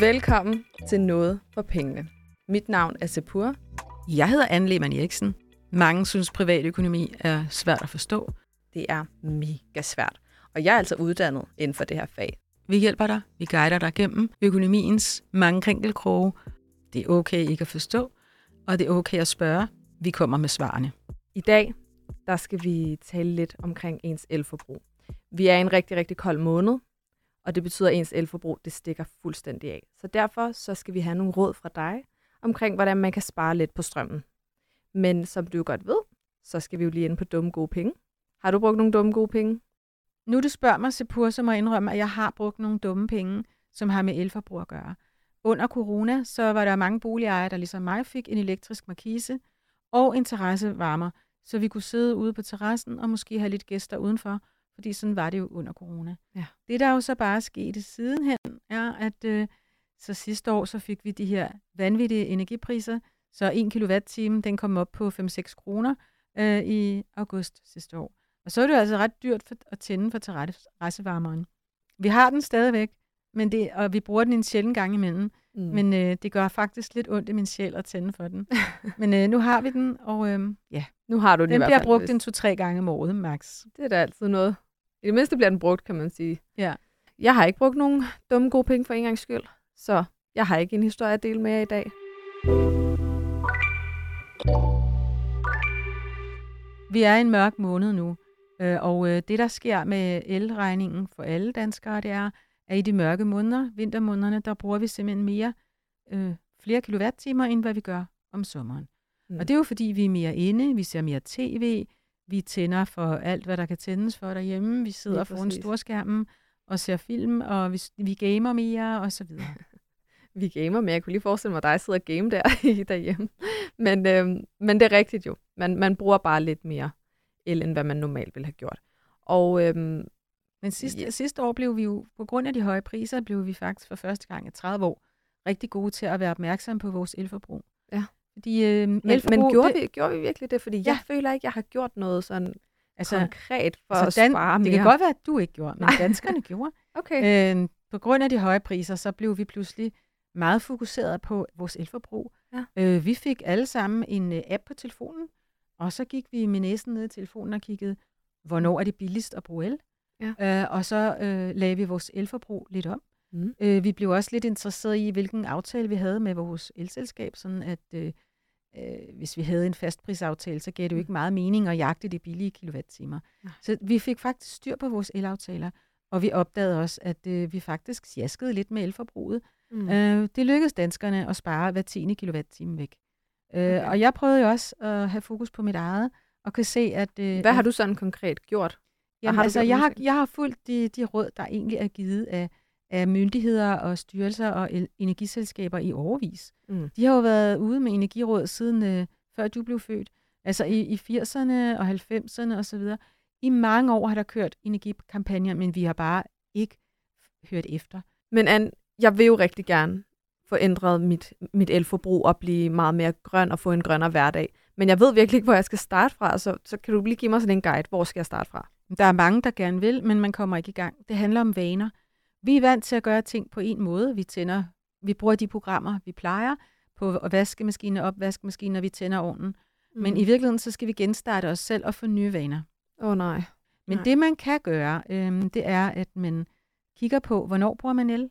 Velkommen til Noget for Pengene. Mit navn er Sepur. Jeg hedder Anne Lehmann Eriksen. Mange synes, privatøkonomi er svært at forstå. Det er mega svært. Og jeg er altså uddannet inden for det her fag. Vi hjælper dig. Vi guider dig gennem økonomiens mange krinkelkroge. Det er okay ikke at forstå, og det er okay at spørge. Vi kommer med svarene. I dag der skal vi tale lidt omkring ens elforbrug. Vi er i en rigtig, rigtig kold måned, og det betyder, at ens elforbrug det stikker fuldstændig af. Så derfor så skal vi have nogle råd fra dig omkring, hvordan man kan spare lidt på strømmen. Men som du jo godt ved, så skal vi jo lige ind på dumme gode penge. Har du brugt nogle dumme gode penge? Nu du spørger mig, Sepur, så må jeg indrømme, at jeg har brugt nogle dumme penge, som har med elforbrug at gøre. Under corona, så var der mange boligejere, der ligesom mig fik en elektrisk markise og en terrassevarmer, så vi kunne sidde ude på terrassen og måske have lidt gæster udenfor, fordi sådan var det jo under corona. Ja. Det, der jo så bare skete sidenhen, er, at øh, så sidste år, så fik vi de her vanvittige energipriser, så 1 kWh, den kom op på 5-6 kroner øh, i august sidste år. Og så er det jo altså ret dyrt for, at tænde for terrassevarmeren. Vi har den stadigvæk, men det, og vi bruger den en sjældent gang imellem. Mm. Men øh, det gør faktisk lidt ondt i min sjæl at tænde for den. men øh, nu har vi den, og øh, ja. Nu har du den, den i hvert bliver fald, brugt hvis- en to-tre gange om året, max. Det er da altid noget. I det mindste bliver den brugt, kan man sige. Ja. Jeg har ikke brugt nogen dumme gode penge for en gang skyld, så jeg har ikke en historie at dele med jer i dag. Vi er i en mørk måned nu, øh, og øh, det, der sker med elregningen for alle danskere, det er, at i de mørke måneder, vintermånederne, der bruger vi simpelthen mere, øh, flere kilowatt-timer, end hvad vi gør om sommeren. Mm. Mm. Og det er jo, fordi vi er mere inde, vi ser mere tv, vi tænder for alt, hvad der kan tændes for derhjemme, vi sidder foran storskærmen og ser film, og vi, vi gamer mere, og så videre. Vi gamer, men jeg kunne lige forestille mig, at dig sidder og game der derhjemme. Men, øhm, men det er rigtigt jo. Man, man bruger bare lidt mere el, end hvad man normalt ville have gjort. Og øhm, Men sidste, yeah. sidste år blev vi jo, på grund af de høje priser, blev vi faktisk for første gang i 30 år rigtig gode til at være opmærksom på vores elforbrug. Fordi øh, men, elforbrug, men gjorde, det, vi, gjorde vi virkelig det? Fordi ja. jeg føler ikke, jeg har gjort noget sådan altså, konkret for altså, at spare det mere. kan godt være, at du ikke gjorde, men danskerne gjorde. Okay. Øh, på grund af de høje priser, så blev vi pludselig meget fokuseret på vores elforbrug. Ja. Øh, vi fik alle sammen en øh, app på telefonen, og så gik vi med næsen ned i telefonen og kiggede, hvornår er det billigst at bruge el? Ja. Øh, og så øh, lagde vi vores elforbrug lidt om. Mm. Øh, vi blev også lidt interesseret i, hvilken aftale vi havde med vores elselskab, sådan at øh, øh, hvis vi havde en fastprisaftale, så gav det jo ikke meget mening at jagte de billige kilowattimer. Nej. Så vi fik faktisk styr på vores elaftaler, og vi opdagede også, at øh, vi faktisk sjaskede lidt med elforbruget. Mm. Øh, det lykkedes danskerne at spare hver 10. kilowatt-time væk. Øh, Okay. Og jeg prøvede jo også at have fokus på mit eget, og kan se, at... Øh, Hvad har du sådan konkret gjort? Jamen, har altså, gjort jeg har, jeg har fulgt de, de råd, der egentlig er givet af, af myndigheder og styrelser og el- energiselskaber i overvis. Mm. De har jo været ude med energiråd siden øh, før du blev født. Altså i, i 80'erne og 90'erne osv. I mange år har der kørt energikampagner, men vi har bare ikke hørt efter. Men Anne, jeg vil jo rigtig gerne få ændret mit, mit elforbrug og blive meget mere grøn og få en grønnere hverdag. Men jeg ved virkelig ikke, hvor jeg skal starte fra, så, så kan du lige give mig sådan en guide. Hvor skal jeg starte fra? Der er mange, der gerne vil, men man kommer ikke i gang. Det handler om vaner. Vi er vant til at gøre ting på en måde. Vi tænder, vi bruger de programmer, vi plejer på vaskemaskiner, opvaskemaskiner, vi tænder ovnen. Mm. Men i virkeligheden, så skal vi genstarte os selv og få nye vaner. Åh oh, nej. Men Nej. det, man kan gøre, øhm, det er, at man kigger på, hvornår bruger man el.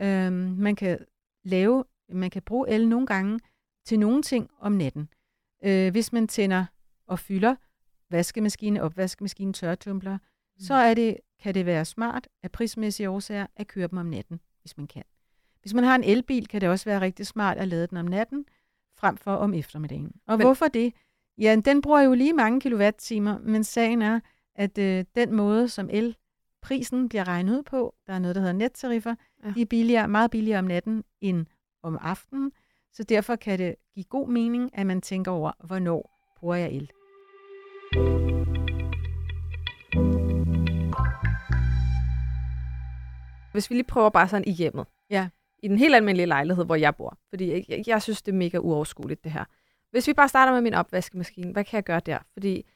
Øhm, man kan lave, man kan bruge el nogle gange til nogle ting om natten. Øh, hvis man tænder og fylder vaskemaskine, opvaskemaskine, tørretumbler. Så er det, kan det være smart af prismæssige årsager at køre dem om natten, hvis man kan. Hvis man har en elbil, kan det også være rigtig smart at lade den om natten, frem for om eftermiddagen. Og Men- hvorfor det? Ja, den bruger jo lige mange kilowatt-timer, men sagen er, at øh, den måde, som elprisen bliver regnet ud på, der er noget, der hedder nettariffer, Ja. de er billigere, meget billigere om natten end om aftenen, så derfor kan det give god mening, at man tænker over, hvornår bruger jeg el. Hvis vi lige prøver bare sådan i hjemmet. Ja. I den helt almindelige lejlighed, hvor jeg bor. Fordi jeg, jeg, jeg synes, det er mega uoverskueligt, det her. Hvis vi bare starter med min opvaskemaskine, hvad kan jeg gøre der? Fordi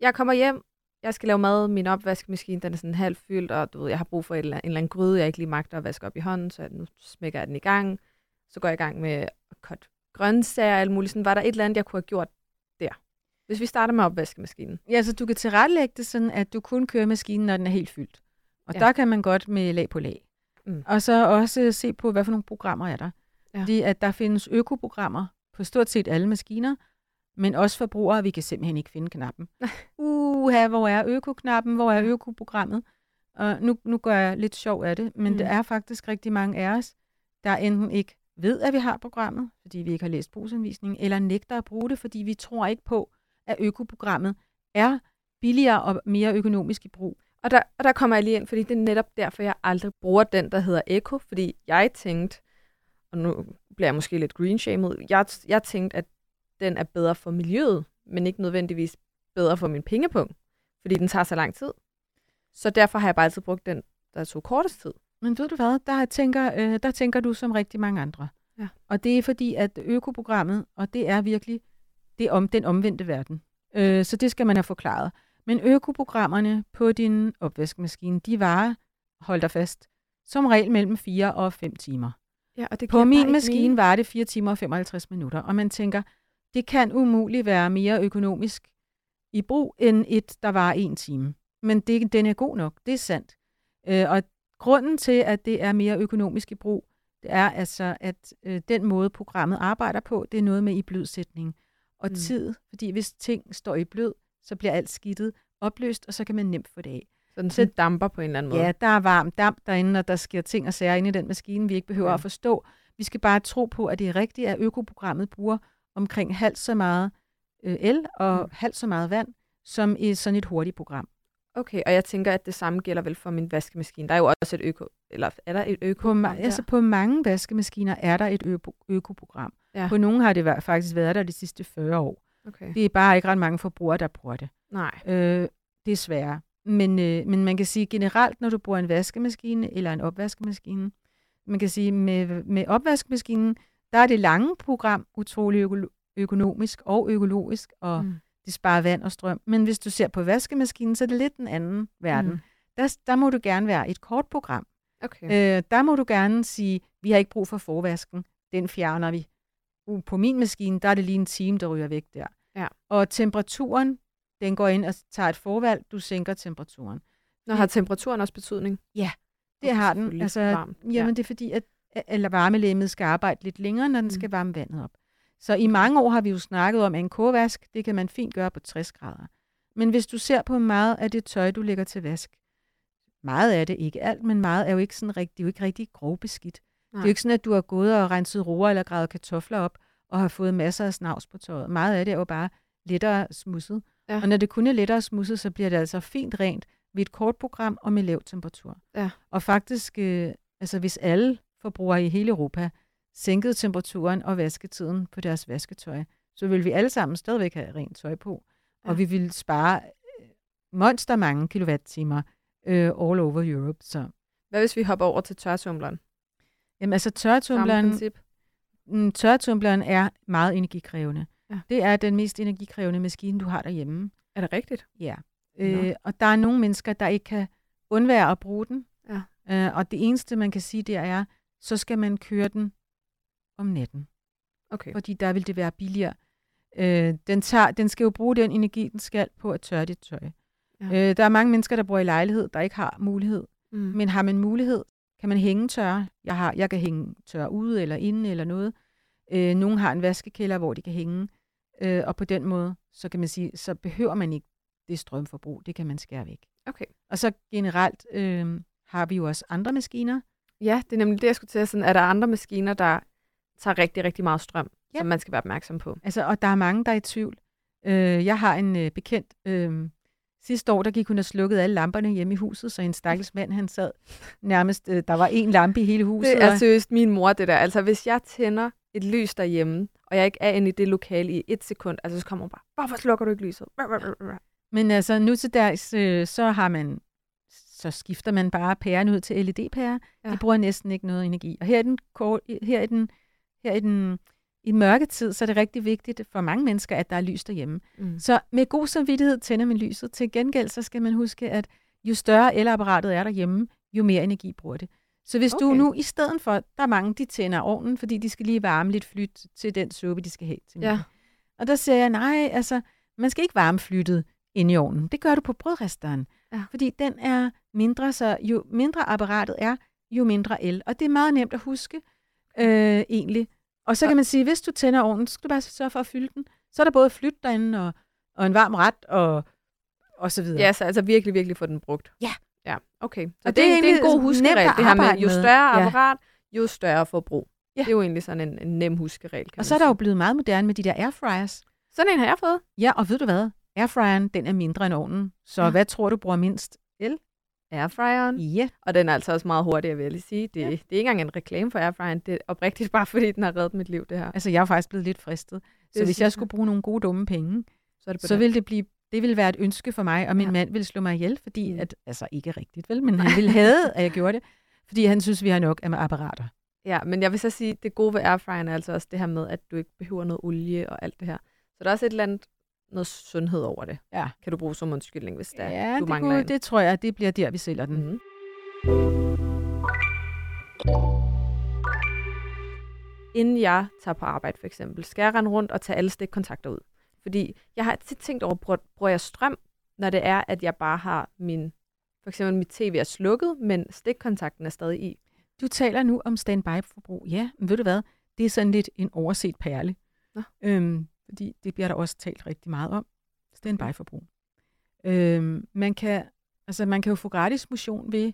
jeg kommer hjem, jeg skal lave mad, min opvaskemaskine, den er sådan halvt fyldt, og du ved, jeg har brug for eller, en eller anden gryde, jeg ikke lige magter at vaske op i hånden, så nu smækker jeg den i gang. Så går jeg i gang med at cut grøntsager og alt muligt. Sådan, var der et eller andet, jeg kunne have gjort der? Hvis vi starter med opvaskemaskinen. Ja, så du kan tilrettelægge det sådan, at du kun kører maskinen, når den er helt fyldt. Og ja. der kan man godt med lag på lag. Mm. Og så også se på, hvad for nogle programmer er der. Ja. Fordi at der findes økoprogrammer på stort set alle maskiner, men også forbrugere, vi kan simpelthen ikke finde knappen. Uha, hvor er øko-knappen? Hvor er økoprogrammet? Og nu, nu gør jeg lidt sjov af det, men mm. det er faktisk rigtig mange af os, der enten ikke ved, at vi har programmet, fordi vi ikke har læst brugsanvisningen, eller nægter at bruge det, fordi vi tror ikke på, at økoprogrammet er billigere og mere økonomisk i brug. Og der, og der kommer jeg lige ind, fordi det er netop derfor, jeg aldrig bruger den, der hedder Eko, fordi jeg tænkte, og nu bliver jeg måske lidt green shamed, jeg, jeg tænkte, at den er bedre for miljøet, men ikke nødvendigvis bedre for min pengepunkt, fordi den tager så lang tid. Så derfor har jeg bare altid brugt den, der tog kortest tid. Men ved du hvad, der tænker, øh, der tænker du som rigtig mange andre. Ja. Og det er fordi, at økoprogrammet, og det er virkelig det er om, den omvendte verden. Øh, så det skal man have forklaret. Men økoprogrammerne på din opvaskemaskine, de varer, hold dig fast, som regel mellem 4 og 5 timer. Ja, og det på min maskine var det 4 timer og 55 minutter, og man tænker, det kan umuligt være mere økonomisk i brug end et, der var en time. Men det, den er god nok, det er sandt. Øh, og grunden til, at det er mere økonomisk i brug, det er altså, at øh, den måde, programmet arbejder på, det er noget med i blødsætning og mm. tid. Fordi hvis ting står i blød, så bliver alt skidtet opløst, og så kan man nemt få det af. Så den så, damper på en eller anden måde? Ja, der er varm damp derinde, og der sker ting og sager inde i den maskine, vi ikke behøver okay. at forstå. Vi skal bare tro på, at det er rigtigt, at økoprogrammet bruger omkring halvt så meget øh, el og mm. halvt så meget vand, som i sådan et hurtigt program. Okay, og jeg tænker, at det samme gælder vel for min vaskemaskine. Der er jo også et øko, eller er der et øko? På, altså på mange vaskemaskiner er der et øko, økoprogram. Ja. På nogle har det faktisk været der de sidste 40 år. Okay. Det er bare ikke ret mange forbrugere, der bruger det. Nej. Øh, det er svært. Men, øh, men man kan sige generelt, når du bruger en vaskemaskine eller en opvaskemaskine, man kan sige, med, med opvaskemaskinen, der er det lange program utrolig øko- økonomisk og økologisk, og mm. det sparer vand og strøm. Men hvis du ser på vaskemaskinen, så er det lidt en anden verden. Mm. Der, der må du gerne være et kort program. Okay. Øh, der må du gerne sige, vi har ikke brug for forvasken, den fjerner vi. Uh, på min maskine, der er det lige en time, der ryger væk der. Ja. Og temperaturen, den går ind og tager et forvalg, du sænker temperaturen. Nå, har temperaturen også betydning? Ja, det har den. Altså, varmt. Jamen, ja. det er fordi, at eller varmelægemet skal arbejde lidt længere, når den mm. skal varme vandet op. Så i mange år har vi jo snakket om, at en kogevask, det kan man fint gøre på 60 grader. Men hvis du ser på meget af det tøj, du lægger til vask, meget af det, ikke alt, men meget er jo ikke sådan rigtig, det er jo ikke rigtig grovbeskidt. Det er jo ikke sådan, at du har gået og renset roer eller gravet kartofler op og har fået masser af snavs på tøjet. Meget af det er jo bare lettere smudset. Ja. Og når det kun er lettere smudset, så bliver det altså fint rent ved et kort program og med lav temperatur. Ja. Og faktisk, øh, altså hvis alle forbrugere i hele Europa sænkede temperaturen og vasketiden på deres vasketøj, så vil vi alle sammen stadigvæk have rent tøj på, ja. og vi vil spare øh, monster mange kilowatt-timer øh, all over Europe. Så. Hvad hvis vi hopper over til tørretumbleren? Jamen altså tørretumbleren, mm, tørretumbleren er meget energikrævende. Ja. Det er den mest energikrævende maskine, du har derhjemme. Er det rigtigt? Ja. Øh, og der er nogle mennesker, der ikke kan undvære at bruge den. Ja. Øh, og det eneste, man kan sige, det er, så skal man køre den om natten. Okay. Fordi der vil det være billigere. Øh, den, tager, den skal jo bruge den energi, den skal på at tørre dit tøj. Ja. Øh, der er mange mennesker, der bor i lejlighed, der ikke har mulighed. Mm. Men har man mulighed, kan man hænge tørre. Jeg, har, jeg kan hænge tørre ude eller inde eller noget. Øh, nogle har en vaskekælder, hvor de kan hænge. Øh, og på den måde, så kan man sige, så behøver man ikke det strømforbrug. Det kan man skære væk. Okay. Og så generelt øh, har vi jo også andre maskiner, Ja, det er nemlig det, jeg skulle til. Sådan, er der andre maskiner, der tager rigtig, rigtig meget strøm, ja. som man skal være opmærksom på? Altså, og der er mange, der er i tvivl. Øh, jeg har en øh, bekendt, øh, sidste år, der gik hun og slukkede alle lamperne hjemme i huset, så en stakkels mand, han sad nærmest, øh, der var en lampe i hele huset. Det er seriøst min mor, det der. Altså, hvis jeg tænder et lys derhjemme, og jeg ikke er inde i det lokale i et sekund, altså så kommer hun bare, hvorfor slukker du ikke lyset? Men altså, nu til dags, øh, så har man så skifter man bare pæren ud til LED-pærer. Ja. De bruger næsten ikke noget energi. Og her er den, her er den, her er den i mørketid, så er det rigtig vigtigt for mange mennesker, at der er lys derhjemme. Mm. Så med god samvittighed tænder man lyset. Til gengæld, så skal man huske, at jo større elapparatet er derhjemme, jo mere energi bruger det. Så hvis okay. du nu i stedet for, der er mange, de tænder ovnen, fordi de skal lige varme lidt flyt til den suppe, de skal have til Ja. Og der siger jeg, nej, altså, man skal ikke varme flyttet ind i ovnen. Det gør du på brødresteren. Ja. Fordi den er mindre, så jo mindre apparatet er, jo mindre el. Og det er meget nemt at huske, øh, egentlig. Og så kan man sige, hvis du tænder ovnen, så skal du bare sørge for at fylde den. Så er der både flyt derinde, og, og en varm ret, og, og så videre. Ja, så altså virkelig, virkelig få den brugt. Ja. Ja, okay. Så Og det, det er det, er, en god huskeregel, det her med, jo med. større Ja. apparat, jo større forbrug. Ja. Det er jo egentlig sådan en, en nem huskeregel, og så er der jo blevet meget moderne med de der airfryers. Sådan en har jeg fået. Ja, og ved du hvad? Airfryeren, den er mindre end ovnen. Så Ja. hvad tror du bruger mindst el? Airfryeren. Ja. Og den er altså også meget hurtigere, vil jeg lige sige. Det, Ja. ja. det er ikke engang en reklame for airfryeren. Det er oprigtigt bare, fordi den har reddet mit liv, det her. Altså, jeg er faktisk blevet lidt fristet. Så Det hvis synes jeg skulle bruge nogle gode dumme penge, Så er det så ville det blive det ville være et ønske for mig, og min Ja. mand ville slå mig ihjel, fordi, Mm. at, altså ikke rigtigt vel, men han ville have, at jeg gjorde det, fordi han synes, vi har nok af apparater. Ja, men jeg vil så sige, det gode ved airfryeren er altså også det her med, at du ikke behøver noget olie og alt det her. Så der er også et eller andet noget sundhed over det. Ja. Kan du bruge som undskyldning, hvis der, Ja, du det, mangler kunne, en. det tror jeg, det bliver der, vi sælger den. Mm. Inden jeg tager på arbejde for eksempel, skal jeg rende rundt og tage alle stikkontakter ud. Fordi jeg har tit tænkt over, bruger jeg strøm, når det er, at jeg bare har min, for eksempel mit tv er slukket, men stikkontakten er stadig i. Du taler nu om standby-forbrug. Ja, men ved du hvad? Det er sådan lidt en overset perle. Nå. Øhm, fordi det bliver der også talt rigtig meget om. Standby-forbrug. Øhm, man, kan, altså, man kan jo få gratis motion ved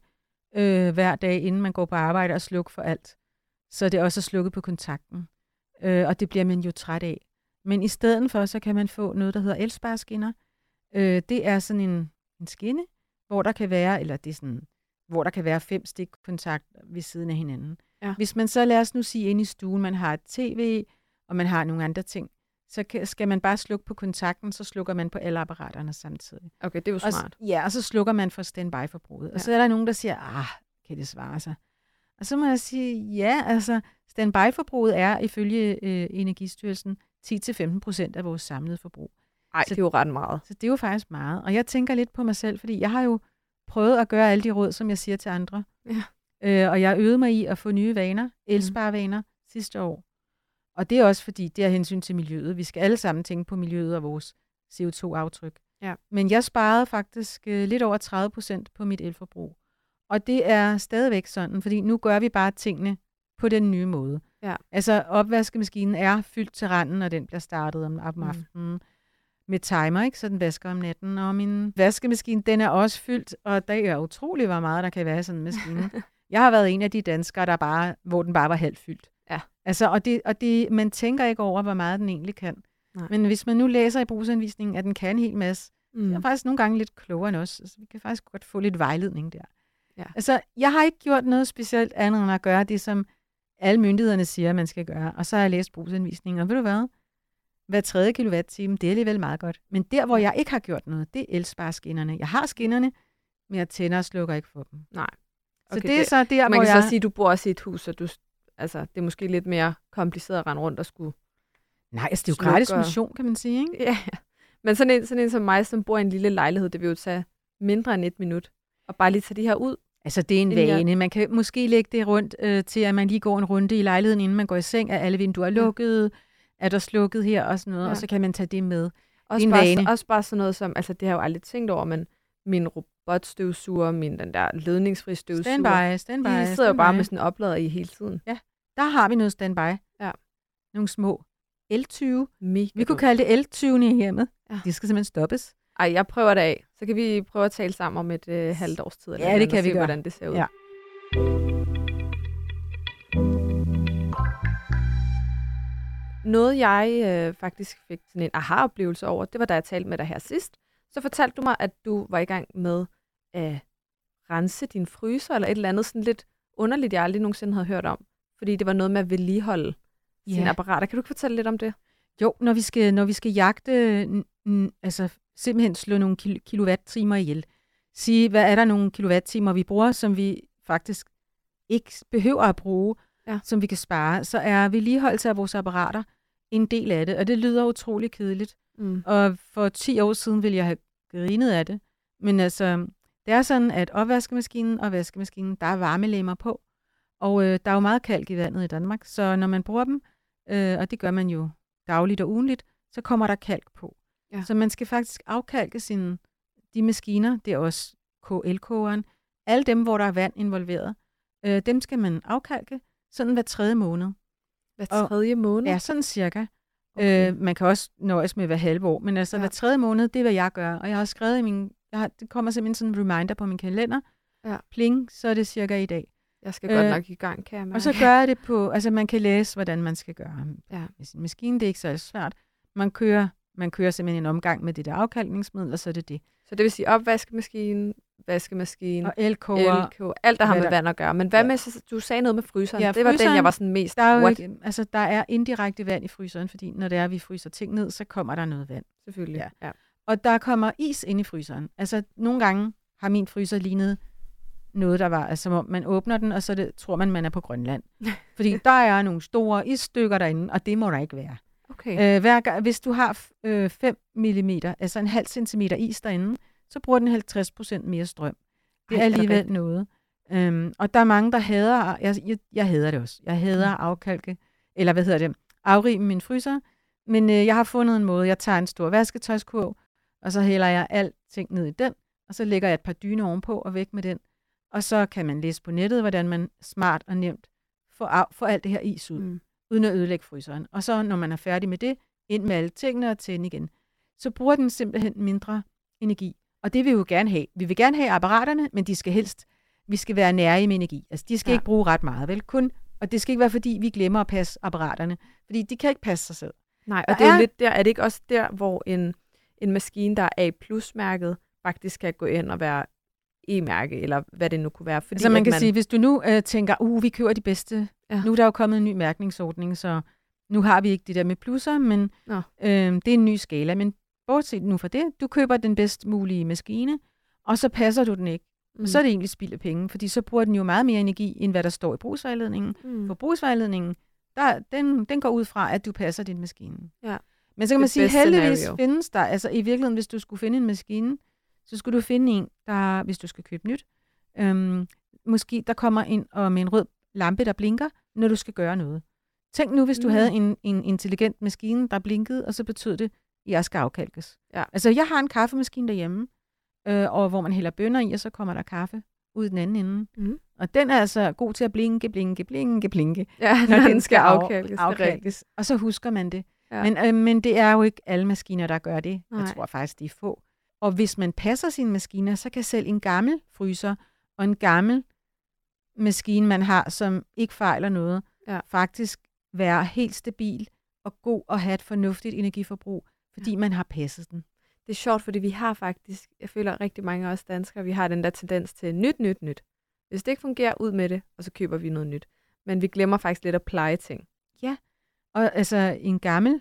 øh, hver dag, inden man går på arbejde og slukke for alt. Så det er også slukket på kontakten. Øh, og det bliver man jo træt af. Men i stedet for, så kan man få noget, der hedder elsparskinner. Øh, det er sådan en, en skinne, hvor der kan være, eller det er sådan, hvor der kan være fem stikkontakter ved siden af hinanden. Ja. Hvis man så, lad os nu sige, inde i stuen, man har et tv, og man har nogle andre ting, så kan, skal man bare slukke på kontakten, så slukker man på alle apparaterne samtidig. Okay, det er jo Og, smart. ja, og så slukker man for standby-forbruget. Ja. Og så er der nogen, der siger, ah, kan det svare sig? Og så må jeg sige, ja, altså, standby-forbruget er ifølge øh, Energistyrelsen 10-15 procent af vores samlede forbrug. Nej, det er jo ret meget. Så det er jo faktisk meget. Og jeg tænker lidt på mig selv, fordi jeg har jo prøvet at gøre alle de råd, som jeg siger til andre. Ja. Øh, og jeg øvede mig i at få nye vaner, elsparevaner, sidste år. Og det er også fordi, det er hensyn til miljøet. Vi skal alle sammen tænke på miljøet og vores CO2-aftryk. Ja. Men jeg sparede faktisk øh, lidt over 30 procent på mit elforbrug. Og det er stadigvæk sådan, fordi nu gør vi bare tingene på den nye måde. Ja. Altså opvaskemaskinen er fyldt til randen, når den bliver startet om, om Mm. aftenen med timer, ikke? så den vasker om natten. Og min vaskemaskine, den er også fyldt, og det er utroligt, hvor meget der kan være i sådan en maskine. jeg har været en af de danskere, der bare, hvor den bare var halvt fyldt. Ja. Altså, og det, og det, man tænker ikke over, hvor meget den egentlig kan. Nej. Men hvis man nu læser i brugsanvisningen, at den kan en hel masse, mm. Mm. jeg er faktisk nogle gange lidt klogere end os. Altså, vi kan faktisk godt få lidt vejledning der. Ja. Altså, jeg har ikke gjort noget specielt andet end at gøre det, som alle myndighederne siger, man skal gøre. Og så har jeg læst brugsanvisningen, og ved du hvad? Hver tredje kilowatt-time, det er alligevel meget godt. Men der, hvor jeg ikke har gjort noget, det er elspareskinnerne. Jeg har skinnerne, men jeg tænder og slukker ikke for dem. Nej. Så Okay, det er det- så der, Man hvor kan jeg... så sige, at du bor også i et hus, så du, altså, det er måske lidt mere kompliceret at rende rundt og skulle... Nej, altså det er jo gratis motion, kan man sige, ikke? Ja, ja. Men sådan en, sådan en som mig, som bor i en lille lejlighed, det vil jo tage mindre end et minut. Og bare lige tage de her ud. Altså, det er en jeg- vane. Man kan måske lægge det rundt øh, til, at man lige går en runde i lejligheden, inden man går i seng, at alle vinduer er Ja. lukket, er der slukket her og sådan noget, ja. Ja. og så kan man tage det med. Også en bare, vane. også bare sådan noget som, altså det har jeg jo aldrig tænkt over, men min robotstøvsuger, min den der ledningsfri støvsuger, Standby, standby, de sidder jo bare standby. med sådan en oplader i hele tiden. Der har vi noget standby. Ja. Nogle små L20. Mega Vi kunne kalde det L20'erne i hjemmet. Ja. De skal simpelthen stoppes. Ej, jeg prøver det af. Så kan vi prøve at tale sammen om et øh, halvt års tid. Eller Ja, et det kan vi se, gøre. hvordan det ser ud. Ja. Noget, jeg øh, faktisk fik sådan en aha-oplevelse over, det var, da jeg talte med dig her sidst. Så fortalte du mig, at du var i gang med at rense din fryser, eller et eller andet sådan lidt underligt, jeg aldrig nogensinde havde hørt om. Fordi det var noget med at vedligeholde yeah. sine apparater. Kan du ikke fortælle lidt om det? Jo, når vi skal, når vi skal jagte, altså simpelthen slå nogle kil- kilowatt-timer ihjel. Sige, hvad er der nogle kilowatt-timer, vi bruger, som vi faktisk ikke behøver at bruge, Ja. som vi kan spare, så er vedligeholdelse af vores apparater en del af det, og det lyder utrolig kedeligt. Mm. Og for 10 år siden ville jeg have grinet af det. Men altså, det er sådan, at opvaskemaskinen og vaskemaskinen, der er varmelemmer på. Og øh, der er jo meget kalk i vandet i Danmark, så når man bruger dem, øh, og det gør man jo dagligt og ugenligt, så kommer der kalk på. Ja. Så man skal faktisk afkalke sine, de maskiner, det er også KL-kogeren, alle dem, hvor der er vand involveret, øh, dem skal man afkalke sådan hver tredje måned. Hver Og- tredje måned? Ja, sådan cirka. Okay. Øh, man kan også nøjes med hver halve år, men altså ja. hver tredje måned, det er, hvad jeg gør. Og jeg har skrevet i min, jeg har, det kommer simpelthen sådan en reminder på min kalender. Ja. Pling, så er det cirka i dag. Jeg skal godt Øh, nok i gang, kan jeg mærke. Og så gør jeg det på, altså man kan læse, hvordan man skal gøre Ja. med sin maskine. Det er ikke så svært. Man kører, man kører simpelthen en omgang med det der afkalkningsmiddel, og så er det det. Så det vil sige opvaskemaskine, vaskemaskine, Og elkoger, elkoger, alt der har med der- vand at gøre. Men hvad Ja. med, så- du sagde noget med fryseren. Ja, det var den, fryseren, jeg var sådan mest, der er jo ikke, altså der er indirekte vand i fryseren, fordi når det er, vi fryser ting ned, så kommer der noget vand. Selvfølgelig. Ja. Ja. Og der kommer is ind i fryseren. Altså, nogle gange har min fryser lignet noget, der var, altså, som om man åbner den, og så det, tror man, man er på Grønland. Fordi der er nogle store isstykker derinde, og det må der ikke være. Okay. Øh, hver gang, hvis du har øh, 5 mm, altså en halv centimeter is derinde, så bruger den 50 procent mere strøm. Det er alligevel rigtigt? noget. Øhm, og der er mange, der hader, jeg, jeg, jeg hader det også. Jeg hader at afkalke, eller hvad hedder det, afrime min fryser. Men øh, jeg har fundet en måde, jeg tager en stor vasketøjskurv, og så hælder jeg alting ned i den, og så lægger jeg et par dyner ovenpå og væk med den. Og så kan man læse på nettet, hvordan man smart og nemt får, af, får alt det her is ud Mm. uden at ødelægge fryseren. Og så, når man er færdig med det, ind med alle tingene og tænde igen. Så bruger den simpelthen mindre energi. Og det vil vi jo gerne have. Vi vil gerne have apparaterne, men de skal helst, vi skal være nære med energi. Altså, de skal Ja. ikke bruge ret meget, vel? Kun, og det skal ikke være, fordi vi glemmer at passe apparaterne. Fordi de kan ikke passe sig selv. Nej, og Der det er jo er- lidt der, er det ikke også der, hvor en, en maskine, der er A+-mærket, faktisk kan gå ind og være E-mærke, eller hvad det nu kunne være. Fordi Altså man kan sige, hvis du nu øh, tænker, uh, vi køber de bedste. Ja. Ja. Nu er der jo kommet en ny mærkningsordning, så nu har vi ikke det der med plusser, men Nå. øh, det er en ny skala. Men bortset nu fra det, du køber den bedst mulige maskine, og så passer du den ikke. Mm. Så er det egentlig spild af penge, fordi så bruger den jo meget mere energi, end hvad der står i brugsvejledningen. mm. For brugsvejledningen, der, den, den går ud fra, at du passer din maskine. Ja. Men så kan man sige, heldigvis scenario. findes der, altså i virkeligheden, hvis du skulle finde en maskine, så skulle du finde en, der, hvis du skal købe nyt, øhm, måske der kommer ind og med en rød lampe, der blinker, når du skal gøre noget. Tænk nu, hvis du Mm. havde en, en intelligent maskine, der blinkede, og så betød det, at jeg skal afkalkes. Ja. Altså, jeg har en kaffemaskine derhjemme, øh, og hvor man hælder bønner i, og så kommer der kaffe ud den anden ende. Mm. Og den er altså god til at blinke, blinke, blinke, blinke, Ja, når den skal af- afkalkes. afkalkes. Og så husker man det. Ja. Ja. Men, øh, men det er jo ikke alle maskiner, der gør det. Nej. Jeg tror faktisk, de er få. Og hvis man passer sine maskiner, så kan selv en gammel fryser og en gammel maskine, man har, som ikke fejler noget, Ja. faktisk være helt stabil og god og have et fornuftigt energiforbrug, fordi ja. man har passet den. Det er sjovt, fordi vi har faktisk, jeg føler rigtig mange af os danskere, vi har den der tendens til nyt, nyt, nyt. Hvis det ikke fungerer, ud med det, og så køber vi noget nyt. Men vi glemmer faktisk lidt at pleje ting. Og altså en gammel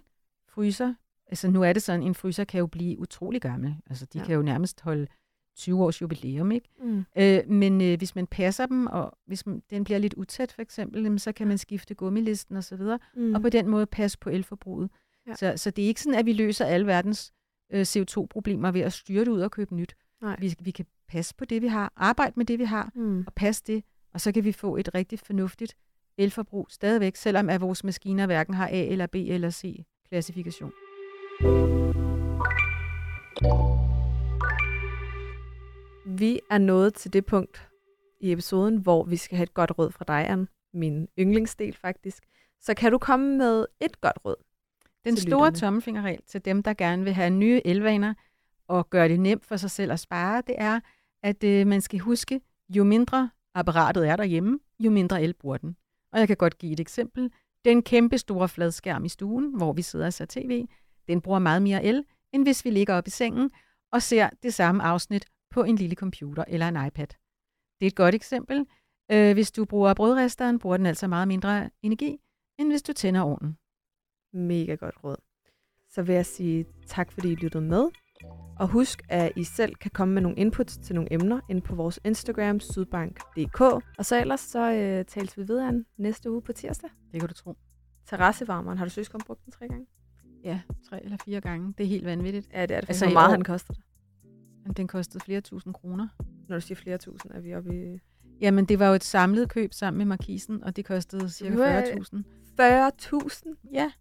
fryser, altså nu er det sådan, en fryser kan jo blive utrolig gammel. Altså de Ja. kan jo nærmest holde 20 års jubilæum, ikke? Mm. Øh, men øh, hvis man passer dem, og hvis man, den bliver lidt utæt for eksempel, så kan man skifte gummilisten osv., og, Mm. og på den måde passe på elforbruget. Ja. Så, så det er ikke sådan, at vi løser alle verdens øh, CO2-problemer ved at styre det ud og købe nyt. Nej. Vi, vi kan passe på det, vi har, arbejde med det, vi har, Mm. og passe det, og så kan vi få et rigtig fornuftigt elforbrug stadigvæk, selvom at vores maskiner hverken har A eller B eller C klassifikation. Vi er nået til det punkt i episoden, hvor vi skal have et godt råd fra dig, Anne. Min yndlingsdel faktisk. Så kan du komme med et godt råd? Den store tommelfingerregel til dem, der gerne vil have nye elvaner og gøre det nemt for sig selv at spare, det er, at øh, man skal huske, jo mindre apparatet er derhjemme, jo mindre el bruger den. Og jeg kan godt give et eksempel. Den kæmpe store fladskærm i stuen, hvor vi sidder og ser tv, den bruger meget mere el, end hvis vi ligger op i sengen og ser det samme afsnit på en lille computer eller en iPad. Det er et godt eksempel. Øh, hvis du bruger brødresteren, bruger den altså meget mindre energi, end hvis du tænder ovnen. Mega godt råd. Så vil jeg sige tak, fordi I lyttede med. Og husk, at I selv kan komme med nogle inputs til nogle emner ind på vores Instagram, sydbank.dk. Og så ellers så øh, tales vi Anne, næste uge på tirsdag. Det kan du tro. terrassevarmeren. Har du søgt om brugt den tre gange? Ja, tre eller fire gange. Det er helt vanvittigt. Ja, det er det. Altså, hvor meget år- han koster det? Den kostede flere tusind kroner. Når du siger flere tusind, er vi oppe i Jamen, det var jo et samlet køb sammen med markisen, og det kostede cirka behøver jeg- 40.000. 40.000. Ja,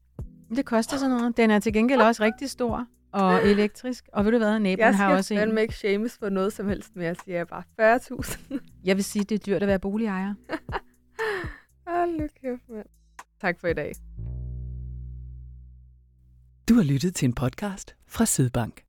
det koster sådan noget. Den er til gengæld også rigtig stor og elektrisk. Og ved du hvad, naboen Jeg har skal også en. fandme ikke shames for noget som helst mere. Jeg siger bare 40.000. Jeg vil sige, det er dyrt at være boligejer. Hold nu kæft, mand. Tak for i dag. Du har lyttet til en podcast fra Sydbank.